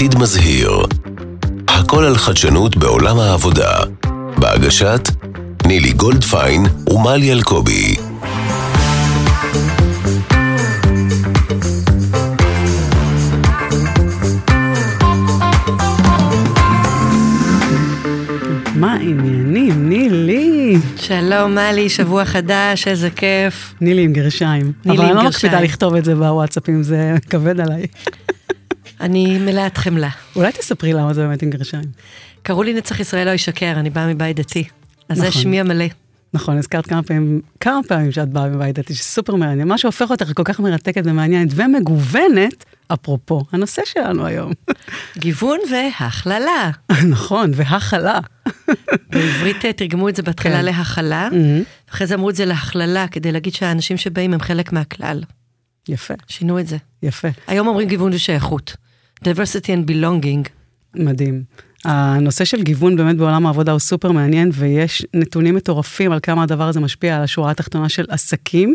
עתיד מזהיר. הכל על חדשנות בעולם העבודה. בהגשת נילי גולדפיין ומלי אלקובי. מה העניינים? נילי. שלום, מלי, שבוע חדש, איזה כיף. נילי עם גרשיים. נילי אבל עם אני לא גרשיים. מקפידה לכתוב את זה בוואטסאפים, זה כבד עליי. אני מלאת חמלה. אולי תספרי למה זה באמת עם גרשיים. קראו לי נצח ישראל לא ישקר, אני באה מבית דתי. אז זה נכון. שמי המלא. נכון, הזכרת כמה פעמים, כמה פעמים שאת באה מבית דתי, שסופר מעניין. מה שהופך אותך כל כך מרתקת ומעניינת ומגוונת, אפרופו הנושא שלנו היום. גיוון והכללה. נכון, והכלה. בעברית אה, תרגמו את זה בהתחלה כן. להכלה, אחרי זה אמרו את זה להכללה, כדי להגיד שהאנשים שבאים הם חלק מהכלל. יפה, שינו את זה. יפה, היום אומרים גיוון ושייכות. Diversity and belonging. מדהים. הנושא של גיוון באמת בעולם העבודה הוא סופר מעניין, ויש נתונים מטורפים על כמה הדבר הזה משפיע על השורה התחתונה של עסקים,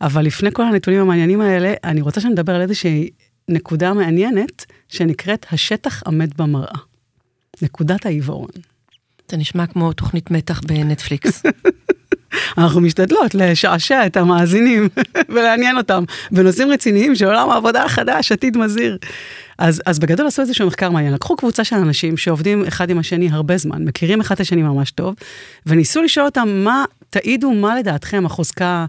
אבל לפני כל הנתונים המעניינים האלה, אני רוצה שנדבר על איזושהי נקודה מעניינת, שנקראת השטח עמד במראה. נקודת העיוורון. זה נשמע כמו תוכנית מתח בנטפליקס. אנחנו משתדלות לשעשע את המאזינים ולעניין אותם בנושאים רציניים של עולם העבודה החדש, עתיד מזהיר. אז, אז בגדול עשו איזשהו מחקר מעניין. לקחו קבוצה של אנשים שעובדים אחד עם השני הרבה זמן, מכירים אחד את השני ממש טוב, וניסו לשאול אותם מה, תעידו מה לדעתכם החוזקה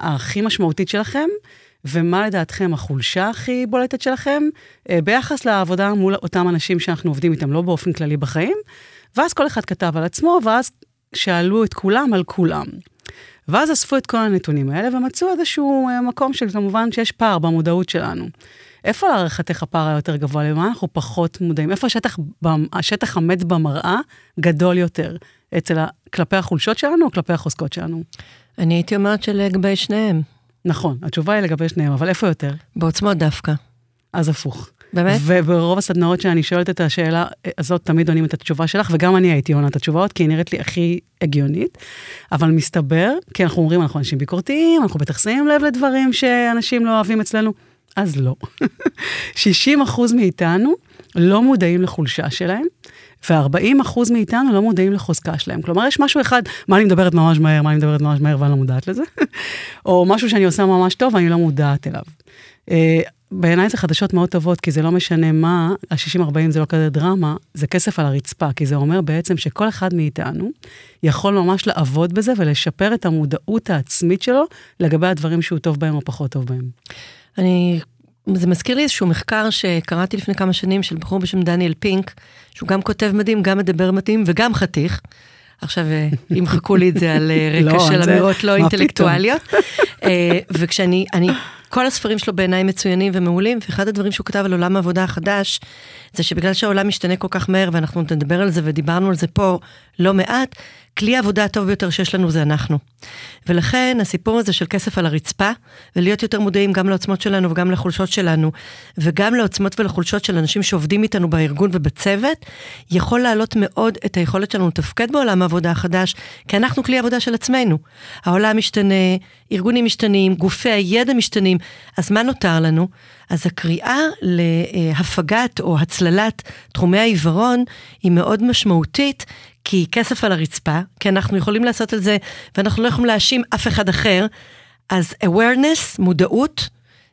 הכי משמעותית שלכם, ומה לדעתכם החולשה הכי בולטת שלכם, אה, ביחס לעבודה מול אותם אנשים שאנחנו עובדים איתם, לא באופן כללי בחיים. ואז כל אחד כתב על עצמו, ואז שאלו את כולם על כולם. ואז אספו את כל הנתונים האלה ומצאו איזשהו אה, מקום שכמובן שיש פער במודעות שלנו. איפה להערכתך הפער היותר גבוה? למה אנחנו פחות מודעים? איפה השטח, השטח עמד במראה גדול יותר? אצל. כלפי החולשות שלנו או כלפי החוזקות שלנו? אני הייתי אומרת שלגבי שניהם, נכון, התשובה היא לגבי שניהם, אבל איפה יותר? בעוצמות דווקא. אז הפוך. באמת? וברוב הסדנאות שאני שואלת את השאלה הזאת, תמיד עונים את התשובה שלך, וגם אני הייתי עונה את התשובות, כי היא נראית לי הכי הגיונית. אבל מסתבר, כי אנחנו אומרים, אנחנו אנשים ביקורתיים, אנחנו בטח שמים לב לדברים שאנשים לא אוהבים אצלנו, אז לא. 60 אחוז מאיתנו לא מודעים לחולשה שלהם, ו-40 אחוז מאיתנו לא מודעים לחוזקה שלהם. כלומר, יש משהו אחד, מה אני מדברת ממש מהר, מה אני מדברת ממש מהר ואני לא מודעת לזה, או משהו שאני עושה ממש טוב ואני לא מודעת אליו. אה, בעיניי זה חדשות מאוד טובות, כי זה לא משנה מה, ה-60-40 זה לא כזה דרמה, זה כסף על הרצפה, כי זה אומר בעצם שכל אחד מאיתנו יכול ממש לעבוד בזה ולשפר את המודעות העצמית שלו לגבי הדברים שהוא טוב בהם או פחות טוב בהם. אני, זה מזכיר לי איזשהו מחקר שקראתי לפני כמה שנים של בחור בשם דניאל פינק, שהוא גם כותב מדהים, גם מדבר מדהים וגם חתיך. עכשיו אה, ימחקו לי את זה על אה, רקע לא, של אמירות לא אינטלקטואליות. אה, וכשאני, אני, כל הספרים שלו בעיניי מצוינים ומעולים, ואחד הדברים שהוא כתב על עולם העבודה החדש, זה שבגלל שהעולם משתנה כל כך מהר, ואנחנו נדבר על זה ודיברנו על זה פה לא מעט, כלי העבודה הטוב ביותר שיש לנו זה אנחנו. ולכן הסיפור הזה של כסף על הרצפה, ולהיות יותר מודעים גם לעוצמות שלנו וגם לחולשות שלנו, וגם לעוצמות ולחולשות של אנשים שעובדים איתנו בארגון ובצוות, יכול להעלות מאוד את היכולת שלנו לתפקד בעולם העבודה החדש, כי אנחנו כלי עבודה של עצמנו. העולם משתנה, ארגונים משתנים, גופי הידע משתנים, אז מה נותר לנו? אז הקריאה להפגת או הצללת תחומי העיוורון היא מאוד משמעותית, כי כסף על הרצפה, כי אנחנו יכולים לעשות את זה, ואנחנו לא יכולים להאשים אף אחד אחר. אז awareness, מודעות,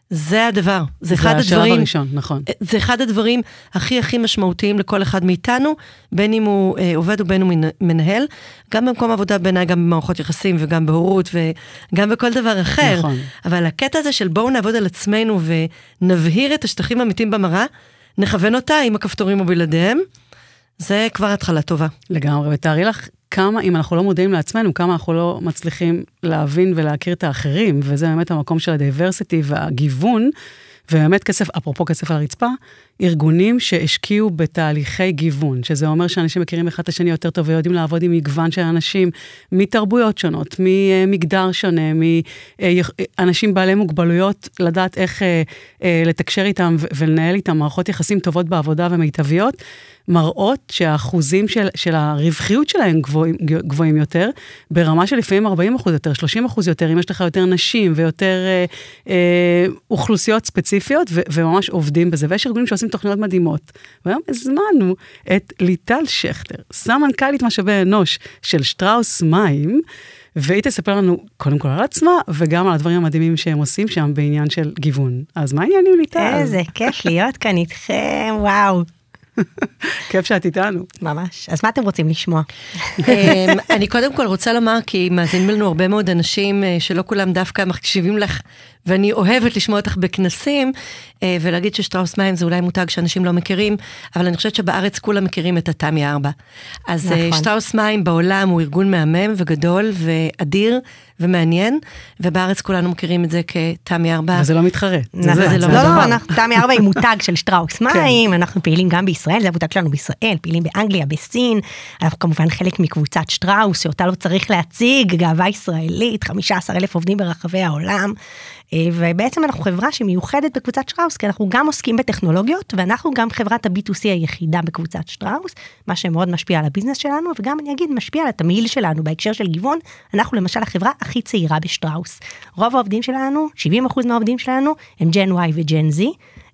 זה הדבר. זה אחד זה השלב הדברים, הראשון, נכון. זה אחד הדברים הכי הכי משמעותיים לכל אחד מאיתנו, בין אם הוא אה, עובד ובין אם הוא מנ- מנהל, גם במקום עבודה בעיניי, גם במערכות יחסים וגם בהורות וגם בכל דבר אחר. נכון. אבל הקטע הזה של בואו נעבוד על עצמנו ונבהיר את השטחים האמיתיים במראה, נכוון אותה עם הכפתורים או בלעדיהם, זה כבר התחלה טובה. לגמרי, ותארי לך כמה, אם אנחנו לא מודעים לעצמנו, כמה אנחנו לא מצליחים להבין ולהכיר את האחרים, וזה באמת המקום של הדייברסיטי והגיוון, ובאמת כסף, אפרופו כסף על הרצפה, ארגונים שהשקיעו בתהליכי גיוון, שזה אומר שאנשים מכירים אחד את השני יותר טוב ויודעים לעבוד עם מגוון של אנשים מתרבויות שונות, ממגדר שונה, מאנשים בעלי מוגבלויות, לדעת איך אה, אה, לתקשר איתם ולנהל איתם מערכות יחסים טובות בעבודה ומיטביות. מראות שהאחוזים של, של הרווחיות שלהם גבוהים, גבוהים יותר, ברמה של לפעמים 40 אחוז יותר, 30 אחוז יותר, אם יש לך יותר נשים ויותר אה, אה, אוכלוסיות ספציפיות. ספציפיות, ו- וממש עובדים בזה, ויש ארגונים שעושים תוכניות מדהימות. והיום הזמנו את ליטל שכטר, סמנכ"לית משאבי אנוש של שטראוס מים, והיא תספר לנו קודם כל על עצמה, וגם על הדברים המדהימים שהם עושים שם בעניין של גיוון. אז מה העניינים ליטל? איזה כיף להיות כאן איתכם, וואו. כיף שאת איתנו. ממש. אז מה אתם רוצים לשמוע? אמ, אני קודם כל רוצה לומר, כי מאזינים לנו הרבה מאוד אנשים אה, שלא כולם דווקא מקשיבים לך, ואני אוהבת לשמוע אותך בכנסים, אה, ולהגיד ששטראוס מים זה אולי מותג שאנשים לא מכירים, אבל אני חושבת שבארץ כולם מכירים את התמי 4. אז אה, נכון. שטראוס מים בעולם הוא ארגון מהמם וגדול ואדיר ומעניין, ובארץ כולנו מכירים את זה כתמי 4. וזה לא מתחרה. נכון. זה לא לא, הדבר. לא, אנחנו, תמי ארבע היא מותג של שטראוס מים, אנחנו פעילים גם בישראל, זה המותג שלנו בישראל, פעילים באנגליה, בסין, אנחנו כמובן חלק מקבוצת שטראוס, שאותה לא צריך להציג, גאווה ישראלית, 15 אלף עובדים ברחבי העולם, ובעצם אנחנו חברה שמיוחדת בקבוצת שטראוס, כי אנחנו גם עוסקים בטכנולוגיות, ואנחנו גם חברת ה-B2C היחידה בקבוצת שטראוס, מה שמאוד משפיע על הביזנס שלנו, וגם אני אגיד, משפיע על התמהיל שלנו בהקשר של גיוון, אנחנו למשל החברה הכי צעירה בשטראוס. רוב העובדים שלנו, 70% מהעובדים שלנו, הם ג'ן Y וג'ן Z,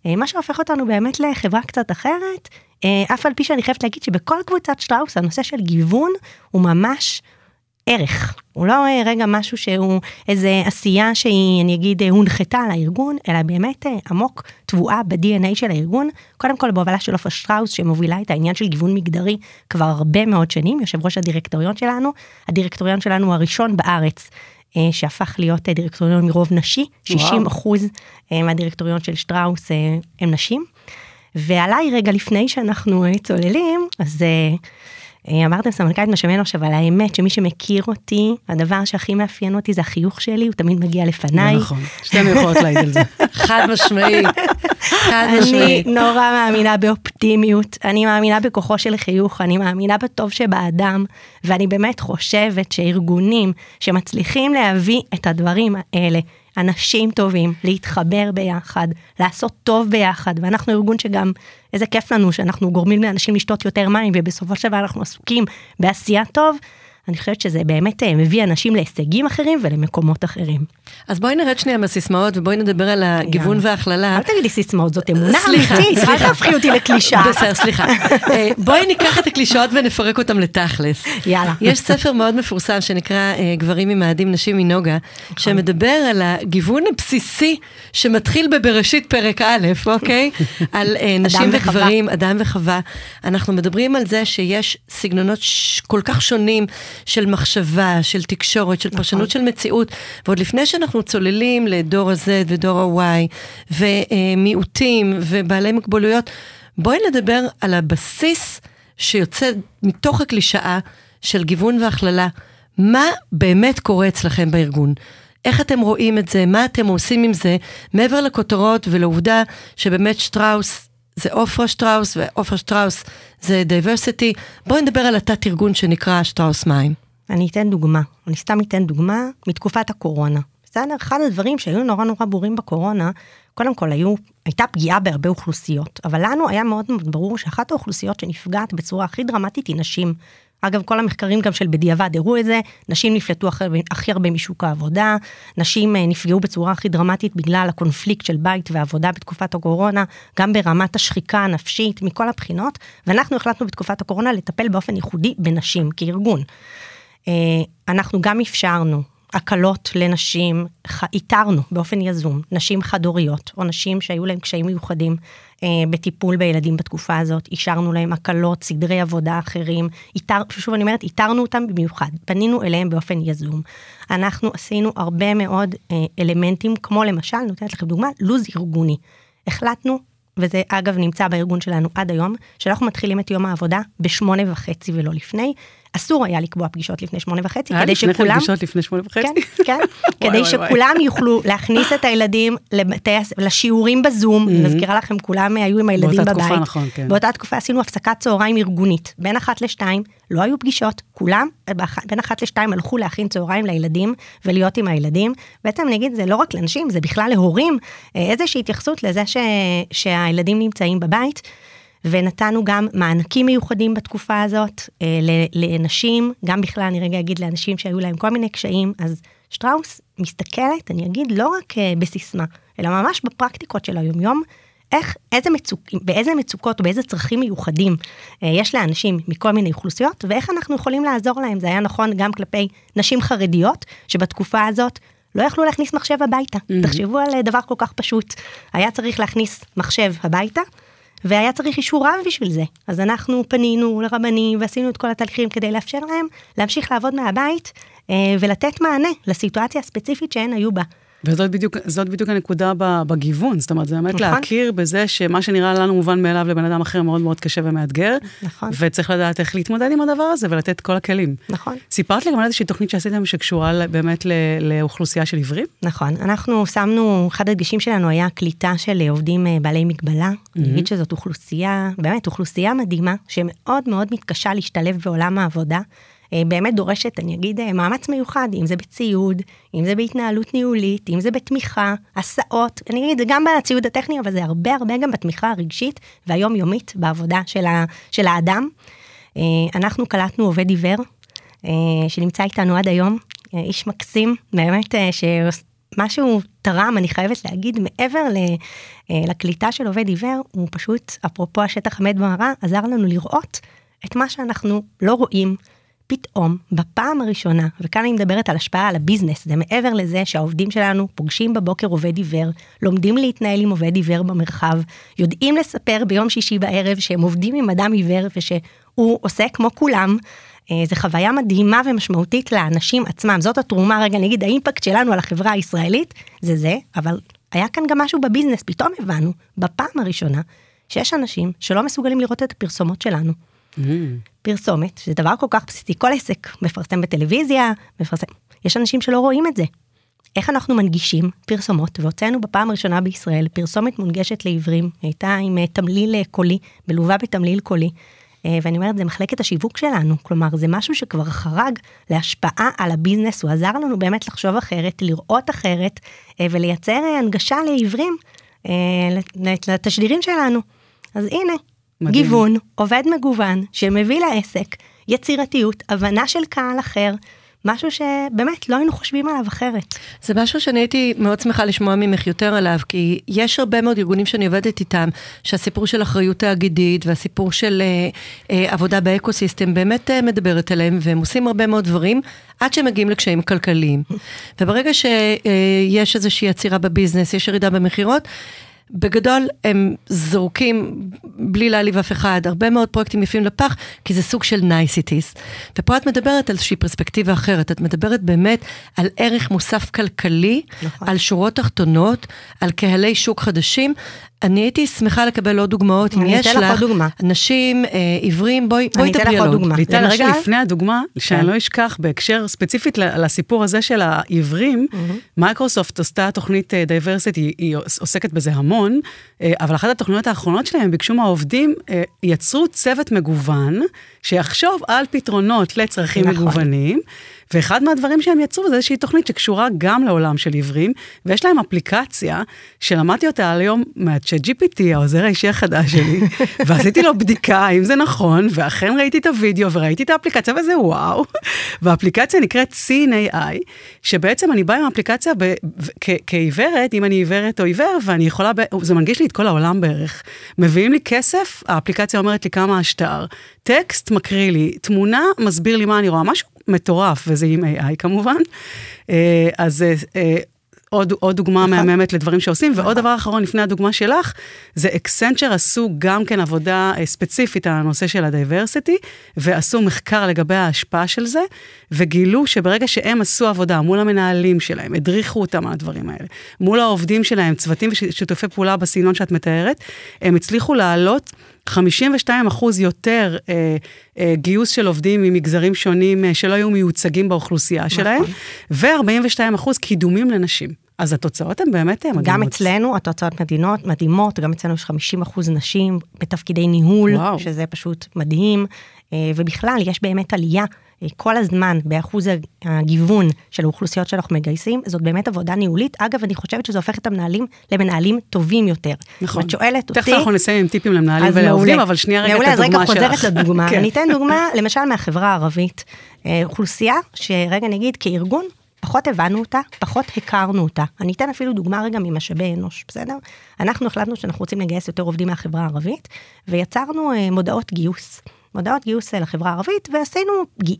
אה, מה שהופך אותנו באמת לחברה קצת אחרת, אה, אף על פי שאני חייבת להגיד שבכל קבוצת שטראוס הנושא של גיוון הוא ממש ערך. הוא לא אה, רגע משהו שהוא איזה עשייה שהיא, אני אגיד, אה, הונחתה על הארגון, אלא באמת אה, עמוק טבועה ב-DNA של הארגון. קודם כל בהובלה של עופרה שטראוס, שמובילה את העניין של גיוון מגדרי כבר הרבה מאוד שנים, יושב ראש הדירקטוריון שלנו. הדירקטוריון שלנו הוא הראשון בארץ. שהפך להיות דירקטוריון מרוב נשי, 60 אחוז מהדירקטוריון של שטראוס הם נשים. ועליי רגע לפני שאנחנו צוללים, אז אמרתם סמנכ"לית משאבי אנוש, אבל האמת שמי שמכיר אותי, הדבר שהכי מאפיין אותי זה החיוך שלי, הוא תמיד מגיע לפניי. נכון, שתינו יכולות להעיד על זה. חד משמעית, חד אני משמעית. נורא מאמינה באופטימיות, אני מאמינה בכוחו של חיוך, אני מאמינה בטוב שבאדם, ואני באמת חושבת שארגונים שמצליחים להביא את הדברים האלה, אנשים טובים, להתחבר ביחד, לעשות טוב ביחד, ואנחנו ארגון שגם, איזה כיף לנו שאנחנו גורמים לאנשים לשתות יותר מים, ובסופו של דבר אנחנו עסוקים בעשייה טוב, אני חושבת שזה באמת אה, מביא אנשים להישגים אחרים ולמקומות אחרים. אז בואי נרד שנייה מהסיסמאות ובואי נדבר על הגיוון יאללה. וההכללה. אל תגידי סיסמאות, זאת אמונה סליחה, אמיתית, אל. תהפכי אותי לקלישאה. בסדר, סליחה. אה, בואי ניקח את הקלישאות ונפרק אותם לתכלס. יאללה. יש ספר מאוד מפורסם שנקרא אה, גברים ממאדים נשים מנוגה, שמדבר על הגיוון הבסיסי שמתחיל בבראשית פרק א', אוקיי? על נשים. וגברים, אדם וחווה. אנחנו מדברים על זה שיש סגנונות כל כך שונים של מחשבה, של תקשורת, של פרשנות של מציאות, ועוד לפני שאנחנו צוללים לדור ה-Z ודור ה-Y, ומיעוטים ובעלי מוגבלויות, בואי נדבר על הבסיס שיוצא מתוך הקלישאה של גיוון והכללה. מה באמת קורה אצלכם בארגון? איך אתם רואים את זה? מה אתם עושים עם זה? מעבר לכותרות ולעובדה שבאמת שטראוס זה עופרה שטראוס, ועופרה שטראוס זה diversity. בואי נדבר על התת ארגון שנקרא שטראוס מים. אני אתן דוגמה, אני סתם אתן דוגמה מתקופת הקורונה. בסדר? אחד הדברים שהיו נורא נורא ברורים בקורונה, קודם כל היו, הייתה פגיעה בהרבה אוכלוסיות, אבל לנו היה מאוד מאוד ברור שאחת האוכלוסיות שנפגעת בצורה הכי דרמטית היא נשים. אגב, כל המחקרים גם של בדיעבד הראו את זה, נשים נפלטו הכי, הרבה משוק העבודה, נשים אה, נפגעו בצורה הכי דרמטית בגלל הקונפליקט של בית ועבודה בתקופת הקורונה, גם ברמת השחיקה הנפשית, מכל הבחינות, ואנחנו החלטנו בתקופת הקורונה לטפל באופן ייחודי בנשים כארגון. אה, אנחנו גם אפשרנו הקלות לנשים, איתרנו באופן יזום נשים חד-הוריות, או נשים שהיו להם קשיים מיוחדים אה, בטיפול בילדים בתקופה הזאת, אישרנו להם הקלות, סדרי עבודה אחרים, איתר, שוב אני אומרת, איתרנו אותם במיוחד, פנינו אליהם באופן יזום. אנחנו עשינו הרבה מאוד אה, אלמנטים, כמו למשל, נותנת לכם דוגמה, לו"ז ארגוני. החלטנו וזה אגב נמצא בארגון שלנו עד היום, שאנחנו מתחילים את יום העבודה בשמונה וחצי ולא לפני. אסור היה לקבוע פגישות לפני שמונה וחצי, היה כדי לפני כן שכולם... פגישות לפני שמונה וחצי? כן, כן, כדי. שכולם יוכלו להכניס את הילדים לשיעורים בזום, אני מזכירה לכם, כולם היו עם הילדים באותה בבית. תקופה, נכון, כן. באותה תקופה עשינו הפסקת צהריים ארגונית, בין אחת לשתיים, לא היו פגישות, כולם בין אחת לשתיים הלכו להכין צהריים לילדים ולהיות עם הילדים. בעצם אני אגיד, זה לא רק לנשים, זה בכלל להורים, אה, איזושהי התייחסות לזה ש... שהילדים נמצאים בבית. ונתנו גם מענקים מיוחדים בתקופה הזאת אה, לנשים, גם בכלל אני רגע אגיד לאנשים שהיו להם כל מיני קשיים, אז שטראוס מסתכלת, אני אגיד, לא רק אה, בסיסמה, אלא ממש בפרקטיקות של היומיום, איך, איזה מצוק, באיזה מצוקות או באיזה צרכים מיוחדים אה, יש לאנשים מכל מיני אוכלוסיות, ואיך אנחנו יכולים לעזור להם. זה היה נכון גם כלפי נשים חרדיות, שבתקופה הזאת לא יכלו להכניס מחשב הביתה. Mm-hmm. תחשבו על אה, דבר כל כך פשוט. היה צריך להכניס מחשב הביתה, והיה צריך אישור רב בשביל זה. אז אנחנו פנינו לרבנים ועשינו את כל התהליכים כדי לאפשר להם להמשיך לעבוד מהבית אה, ולתת מענה לסיטואציה הספציפית שהן היו בה. וזאת בדיוק, בדיוק הנקודה בגיוון, זאת אומרת, זה באמת נכון. להכיר בזה שמה שנראה לנו מובן מאליו לבן אדם אחר מאוד מאוד קשה ומאתגר. נכון. וצריך לדעת איך להתמודד עם הדבר הזה ולתת כל הכלים. נכון. סיפרת לי גם על איזושהי תוכנית שעשיתם שקשורה באמת לאוכלוסייה של עיוורים? נכון, אנחנו שמנו, אחד הדגשים שלנו היה קליטה של עובדים אה, בעלי מגבלה. Mm-hmm. אני אגיד שזאת אוכלוסייה, באמת אוכלוסייה מדהימה, שמאוד מאוד מתקשה להשתלב בעולם העבודה. אה, באמת דורשת, אני אגיד, אה, מאמץ מיוחד, אם זה בציוד, אם זה בהתנהלות ניהולית, אם זה בתמיכה, הסעות, אני אגיד, זה גם בציוד הטכני, אבל זה הרבה הרבה גם בתמיכה הרגשית והיומיומית בעבודה של, ה, של האדם. אה, אנחנו קלטנו עובד עיוור, שנמצא איתנו עד היום, איש מקסים, באמת, שמה שהוא תרם, אני חייבת להגיד, מעבר לקליטה של עובד עיוור, הוא פשוט, אפרופו השטח המת במראה, עזר לנו לראות את מה שאנחנו לא רואים, פתאום, בפעם הראשונה, וכאן אני מדברת על השפעה על הביזנס, זה מעבר לזה שהעובדים שלנו פוגשים בבוקר עובד עיוור, לומדים להתנהל עם עובד עיוור במרחב, יודעים לספר ביום שישי בערב שהם עובדים עם אדם עיוור ושהוא עושה כמו כולם. אה, זו חוויה מדהימה ומשמעותית לאנשים עצמם, זאת התרומה, רגע, נגיד האימפקט שלנו על החברה הישראלית, זה זה, אבל היה כאן גם משהו בביזנס, פתאום הבנו, בפעם הראשונה, שיש אנשים שלא מסוגלים לראות את הפרסומות שלנו. Mm. פרסומת, שזה דבר כל כך בסיסי, כל עסק מפרסם בטלוויזיה, מפרסם, יש אנשים שלא רואים את זה. איך אנחנו מנגישים פרסומות, והוצאנו בפעם הראשונה בישראל פרסומת מונגשת לעיוורים, הייתה עם אה, תמליל אה, קולי, מלווה בתמליל קולי. אה, ואני אומרת, זה מחלקת השיווק שלנו, כלומר, זה משהו שכבר חרג להשפעה על הביזנס, הוא עזר לנו באמת לחשוב אחרת, לראות אחרת, ולייצר הנגשה לעיוורים, לתשדירים שלנו. אז הנה, מדהים. גיוון, עובד מגוון, שמביא לעסק יצירתיות, הבנה של קהל אחר, משהו שבאמת לא היינו חושבים עליו אחרת. זה משהו שאני הייתי מאוד שמחה לשמוע ממך יותר עליו, כי יש הרבה מאוד ארגונים שאני עובדת איתם, שהסיפור של אחריות תאגידית והסיפור של אה, אה, עבודה באקו-סיסטם באמת אה, מדברת עליהם, והם עושים הרבה מאוד דברים, עד שהם מגיעים לקשיים כלכליים. וברגע שיש אה, איזושהי עצירה ב business, יש ירידה במכירות, בגדול הם זורקים, בלי להעליב אף אחד, הרבה מאוד פרויקטים יפים לפח, כי זה סוג של nice to haves. ופה את מדברת על איזושהי פרספקטיבה אחרת, את מדברת באמת על ערך מוסף כלכלי, נכון. על שורות תחתונות, על קהלי שוק חדשים. אני הייתי שמחה לקבל עוד דוגמאות, אם יש לך אנשים אה, עיוורים, בואי עוד. אני אתן לך עוד דוגמה. ליטל, רגע לפני הדוגמה, שאני כן. לא אשכח, בהקשר ספציפית לסיפור הזה של העיוורים, מייקרוסופט עשתה תוכנית diversity, אה, היא עוסקת בזה המון, אה, אבל אחת התוכניות האחרונות שלהם, הם ביקשו מהעובדים, יצרו צוות מגוון, שיחשוב על פתרונות לצרכים נכון. מגוונים. ואחד מהדברים שהם יצרו זה איזושהי תוכנית שקשורה גם לעולם של עיוורים, ויש להם אפליקציה שלמדתי אותה על היום מהצ'אט GPT, העוזר האישי החדש שלי, ועשיתי לו בדיקה אם זה נכון, ואכן ראיתי את הוידאו וראיתי את האפליקציה וזה וואו. והאפליקציה נקראת CNAI, שבעצם אני באה עם האפליקציה כעיוורת, אם אני עיוורת או עיוור, ואני יכולה, זה מנגיש לי את כל העולם בערך. מביאים לי כסף, האפליקציה אומרת לי כמה השטר, טקסט מקריא לי, תמונה מסביר לי מה אני רואה, משהו מטורף, וזה עם AI כמובן. אה, אז אה, עוד, עוד דוגמה נכון. מהממת לדברים שעושים, ועוד נכון. דבר אחרון לפני הדוגמה שלך, זה אקסנצ'ר עשו גם כן עבודה אה, ספציפית על הנושא של ה diversity, ועשו מחקר לגבי ההשפעה של זה, וגילו שברגע שהם עשו עבודה מול המנהלים שלהם, הדריכו אותם על הדברים האלה, מול העובדים שלהם, צוותים ושיתופי פעולה בסגנון שאת מתארת, הם הצליחו לעלות 52 אחוז יותר אה, אה, גיוס של עובדים ממגזרים שונים אה, שלא היו מיוצגים באוכלוסייה נכון. שלהם, ו-42 אחוז קידומים לנשים. אז התוצאות הן באמת מדהימות. גם אצלנו התוצאות מדינות, מדהימות, גם אצלנו יש 50 אחוז נשים בתפקידי ניהול, וואו. שזה פשוט מדהים, אה, ובכלל יש באמת עלייה כל הזמן באחוז הגיוון של האוכלוסיות שאנחנו מגייסים, זאת באמת עבודה ניהולית. אגב, אני חושבת שזה הופך את המנהלים למנהלים טובים יותר. נכון. את שואלת אותי... תכף אנחנו נסיים עם טיפים למנהלים ולעובדים, אבל שנייה רגע את הדוגמה שלך. מעולה, אז רגע חוזרת לדוגמה. כן. אני אתן דוגמה, למשל מהחברה הערבית. אה, אוכלוסייה, שרגע נגיד כארגון, פחות הבנו אותה, פחות הכרנו אותה. אני אתן אפילו דוגמה רגע ממשאבי אנוש, בסדר? אנחנו החלטנו שאנחנו רוצים לגייס יותר עובדים מהחברה הערבית, ויצרנו אה, מודעות גיוס. מודעות גיוס אה, לחברה הערבית, ועשינו,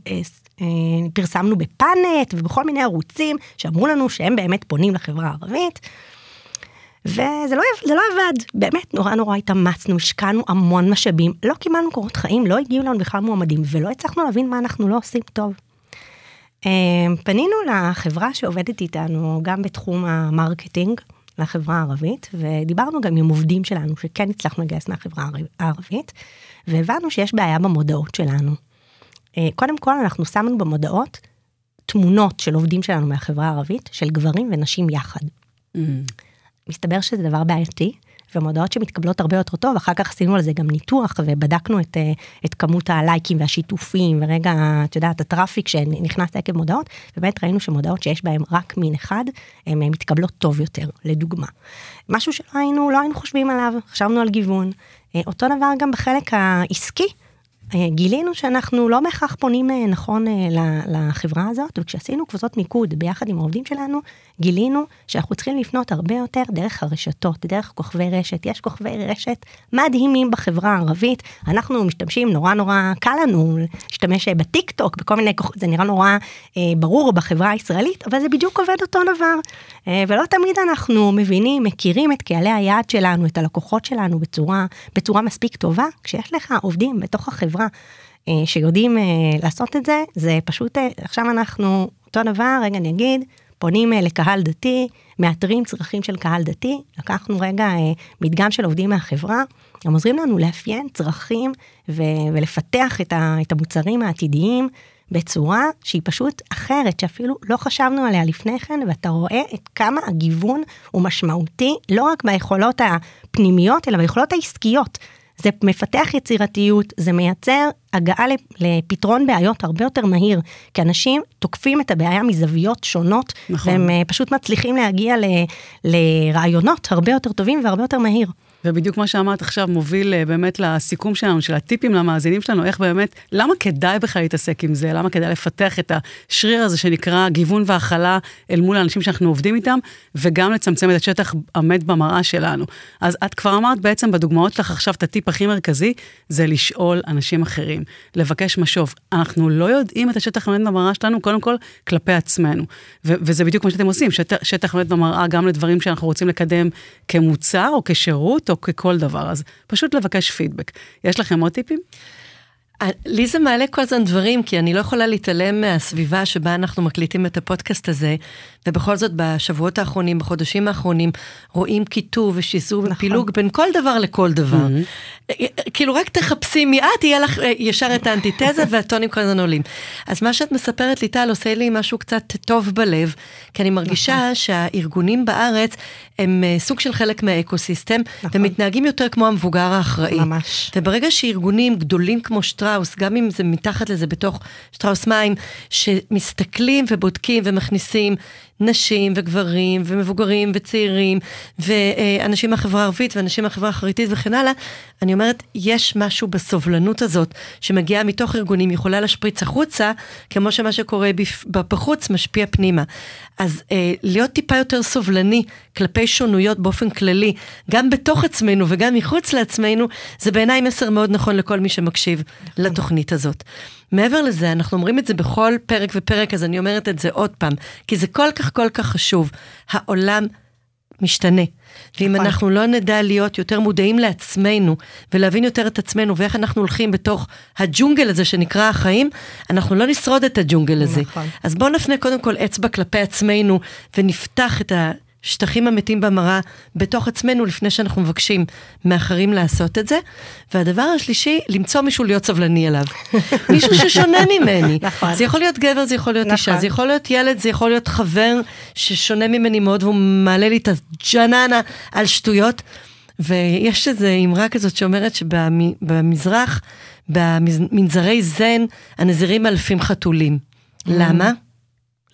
אה, אה, פרסמנו בפאנט ובכל מיני ערוצים שאמרו לנו שהם באמת פונים לחברה הערבית. וזה לא, לא עבד, באמת נורא נורא התאמצנו, השקענו המון משאבים, לא קיבלנו קורות חיים, לא הגיעו לנו בכלל מועמדים, ולא הצלחנו להבין מה אנחנו לא עושים טוב. פנינו לחברה שעובדת איתנו גם בתחום המרקטינג, לחברה הערבית, ודיברנו גם עם עובדים שלנו שכן הצלחנו לגייס מהחברה הערבית, והבנו שיש בעיה במודעות שלנו. קודם כל אנחנו שמנו במודעות תמונות של עובדים שלנו מהחברה הערבית, של גברים ונשים יחד. Mm. מסתבר שזה דבר בעייתי, ומודעות שמתקבלות הרבה יותר טוב, אחר כך עשינו על זה גם ניתוח ובדקנו את, אה, את כמות הלייקים והשיתופים ורגע, את יודעת, הטראפיק שנכנס עקב מודעות, ובאמת ראינו שמודעות שיש בהן רק מין אחד, הן אה, מתקבלות טוב יותר, לדוגמה. משהו שלא היינו, לא היינו חושבים עליו, חשבנו על גיוון. אה, אותו דבר גם בחלק העסקי. אה, גילינו שאנחנו לא בהכרח פונים אה, נכון אה, לחברה הזאת, וכשעשינו קבוצות מיקוד ביחד עם העובדים שלנו, גילינו שאנחנו צריכים לפנות הרבה יותר דרך הרשתות, דרך כוכבי רשת. יש כוכבי רשת מדהימים בחברה הערבית, אנחנו משתמשים, נורא נורא קל לנו להשתמש בטיק טוק, בכל מיני כוכבים, זה נראה נורא אה, ברור בחברה הישראלית, אבל זה בדיוק עובד אותו דבר. אה, ולא תמיד אנחנו מבינים, מכירים את קהלי היעד שלנו, את הלקוחות שלנו בצורה, בצורה מספיק טובה, כשיש לך עובדים בתוך החברה. חברה אה, שיודעים אה, לעשות את זה, זה פשוט, אה, עכשיו אנחנו אותו דבר, רגע אני אגיד, פונים לקהל דתי, מאתרים צרכים של קהל דתי, לקחנו רגע מדגם של עובדים מהחברה, הם עוזרים לנו לאפיין צרכים ו- ולפתח את, ה- את המוצרים העתידיים בצורה שהיא פשוט אחרת, שאפילו לא חשבנו עליה לפני כן, ואתה רואה את כמה הגיוון הוא משמעותי, לא רק ביכולות הפנימיות, אלא ביכולות העסקיות. זה מפתח יצירתיות, זה מייצר הגעה לפתרון בעיות הרבה יותר מהיר, כי אנשים תוקפים את הבעיה מזוויות שונות, נכון. והם אה, פשוט מצליחים להגיע ל, לרעיונות הרבה יותר טובים והרבה יותר מהיר. ובדיוק מה שאמרת עכשיו מוביל אה, באמת לסיכום שלנו, של הטיפים למאזינים שלנו, איך באמת, למה כדאי בכלל להתעסק עם זה? למה כדאי לפתח את השריר הזה שנקרא גיוון והכלה אל מול האנשים שאנחנו עובדים איתם, וגם לצמצם את השטח המת במראה שלנו. אז את כבר אמרת בעצם בדוגמאות שלך עכשיו את הטיפ הכי מרכזי, זה לשאול אנשים אחרים, לבקש משוב. אנחנו לא יודעים את השטח המת במראה שלנו, קודם כל כלפי עצמנו. וזה בדיוק מה שאתם עושים, שטח, שטח מת במראה גם לדברים שאנחנו רוצים לקדם כמוצר או כשירות. או ככל דבר, אז פשוט לבקש פידבק. יש לכם עוד טיפים? אה, לי זה מעלה כל הזמן דברים, כי אני לא יכולה להתעלם מהסביבה שבה אנחנו מקליטים את הפודקאסט הזה, ובכל זאת בשבועות האחרונים, בחודשים האחרונים, רואים קיטוב ושיסור נכון. ופילוג בין כל דבר לכל דבר. Mm-hmm. כאילו רק תחפשי את, יהיה לך ישר את האנטיתזה והטונים כל הזמן עולים. אז מה שאת מספרת לי, טל, עושה לי משהו קצת טוב בלב, כי אני מרגישה נכון. שהארגונים בארץ הם סוג של חלק מהאקוסיסטם, נכון. ומתנהגים יותר כמו המבוגר האחראי. ממש. וברגע שארגונים גדולים כמו שטראוס, גם אם זה מתחת לזה בתוך שטראוס מים, שמסתכלים ובודקים ומכניסים נשים וגברים ומבוגרים וצעירים ואנשים מהחברה הערבית ואנשים מהחברה החרדית וכן הלאה, אני אומרת, יש משהו בסובלנות הזאת שמגיעה מתוך ארגונים, יכולה להשפריץ החוצה, כמו שמה שקורה בחוץ משפיע פנימה. אז אה, להיות טיפה יותר סובלני כלפי שונויות באופן כללי, גם בתוך עצמנו וגם מחוץ לעצמנו, זה בעיניי מסר מאוד נכון לכל מי שמקשיב נכון. לתוכנית הזאת. מעבר לזה, אנחנו אומרים את זה בכל פרק ופרק, אז אני אומרת את זה עוד פעם, כי זה כל כך כל כך חשוב. העולם משתנה. ואם נכון. אנחנו לא נדע להיות יותר מודעים לעצמנו, ולהבין יותר את עצמנו, ואיך אנחנו הולכים בתוך הג'ונגל הזה שנקרא החיים, אנחנו לא נשרוד את הג'ונגל הזה. נכון. אז בואו נפנה קודם כל אצבע כלפי עצמנו, ונפתח את ה... שטחים המתים במראה בתוך עצמנו לפני שאנחנו מבקשים מאחרים לעשות את זה. והדבר השלישי, למצוא מישהו להיות סבלני אליו. מישהו ששונה ממני. נכון. זה יכול להיות גבר, זה יכול להיות נכון. אישה, זה יכול להיות ילד, זה יכול להיות חבר ששונה ממני מאוד והוא מעלה לי את הג'ננה על שטויות. ויש איזו אמרה כזאת שאומרת שבמזרח, במנזרי זן, הנזירים אלפים חתולים. Mm. למה?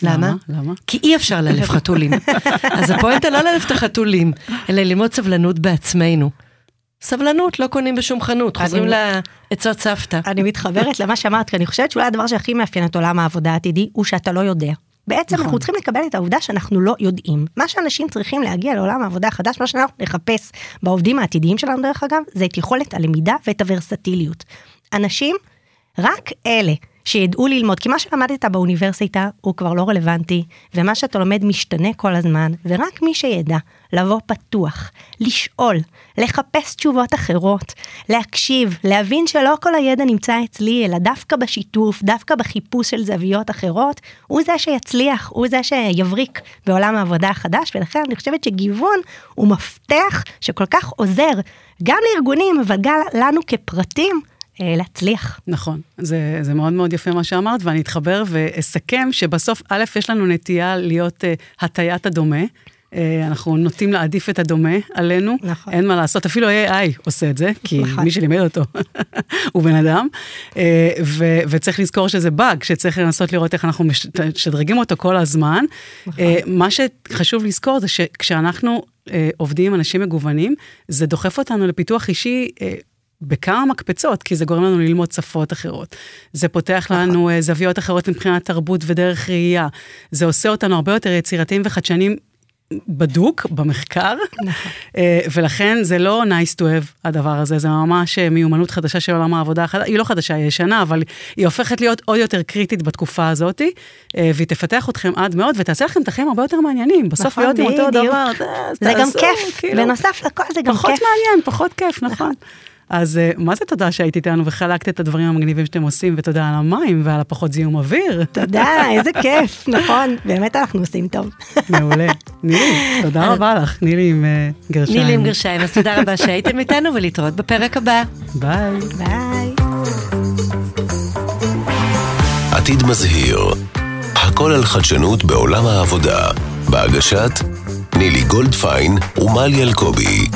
למה? למה? כי אי אפשר לאלף חתולים. אז הפואנטה לא לאלף את החתולים, אלא ללמוד סבלנות בעצמנו. סבלנות לא קונים בשום חנות, חוזרים לעצות סבתא. אני מתחברת למה שאמרת, כי אני חושבת שאולי הדבר שהכי מאפיין את עולם העבודה העתידי, הוא שאתה לא יודע. בעצם נכון. אנחנו צריכים לקבל את העובדה שאנחנו לא יודעים. מה שאנשים צריכים להגיע לעולם העבודה החדש, מה שאנחנו נחפש בעובדים העתידיים שלנו דרך אגב, זה את יכולת הלמידה ואת הוורסטיליות. אנשים, רק אלה שידעו ללמוד, כי מה שלמדת באוניברסיטה הוא כבר לא רלוונטי, ומה שאתה לומד משתנה כל הזמן, ורק מי שידע לבוא פתוח, לשאול, לחפש תשובות אחרות, להקשיב, להבין שלא כל הידע נמצא אצלי, אלא דווקא בשיתוף, דווקא בחיפוש של זוויות אחרות, הוא זה שיצליח, הוא זה שיבריק בעולם העבודה החדש, ולכן אני חושבת שגיוון הוא מפתח שכל כך עוזר גם לארגונים, אבל גם לנו כפרטים. אה, להצליח. נכון, זה, זה מאוד מאוד יפה מה שאמרת, ואני אתחבר ואסכם שבסוף, א', יש לנו נטייה להיות uh, הטיית הדומה. Uh, אנחנו נוטים להעדיף את הדומה עלינו, נכון. אין מה לעשות, אפילו AI עושה את זה, כי נכון. מי שלימד אותו הוא בן אדם, uh, ו- וצריך לזכור שזה באג, שצריך לנסות לראות איך אנחנו מש- משדרגים אותו כל הזמן. נכון. Uh, מה שחשוב לזכור זה שכשאנחנו עובדים עם אנשים מגוונים, זה דוחף אותנו לפיתוח אישי. בכמה מקפצות, כי זה גורם לנו ללמוד שפות אחרות. זה פותח לנו אה, זוויות אחרות מבחינת תרבות ודרך ראייה. זה עושה אותנו הרבה יותר יצירתיים וחדשנים בדוק, במחקר, נכון. אה, ולכן זה לא nice to have הדבר הזה, זה ממש אה, מיומנות חדשה של עולם העבודה החדש, היא לא חדשה, היא ישנה, אבל היא הופכת להיות עוד יותר קריטית בתקופה הזאת, והיא תפתח אתכם עד מאוד, ותעשה לכם את החיים הרבה יותר מעניינים. בסוף נכון, להיות עם אותו. דבר, זה גם כיף, כאילו. בנוסף לכל זה גם פחות כיף. מעניין, פחות כיף, נכון. אז אה, מה זה תודה שהיית איתנו וחלקת את הדברים המגניבים שאתם עושים, ותודה על המים ועל הפחות זיהום אוויר. תודה, איזה כיף, נכון, באמת אנחנו עושים טוב. מעולה. נילי, תודה רבה לך, נילי עם אה, גרשיים. נילי עם גרשיים, אז תודה רבה שהייתם איתנו ולהתראות בפרק הבא. ביי. ביי. עתיד מזהיר. הכל על חדשנות בעולם העבודה. בהגשת נילי גולדפיין ומלי אלקובי.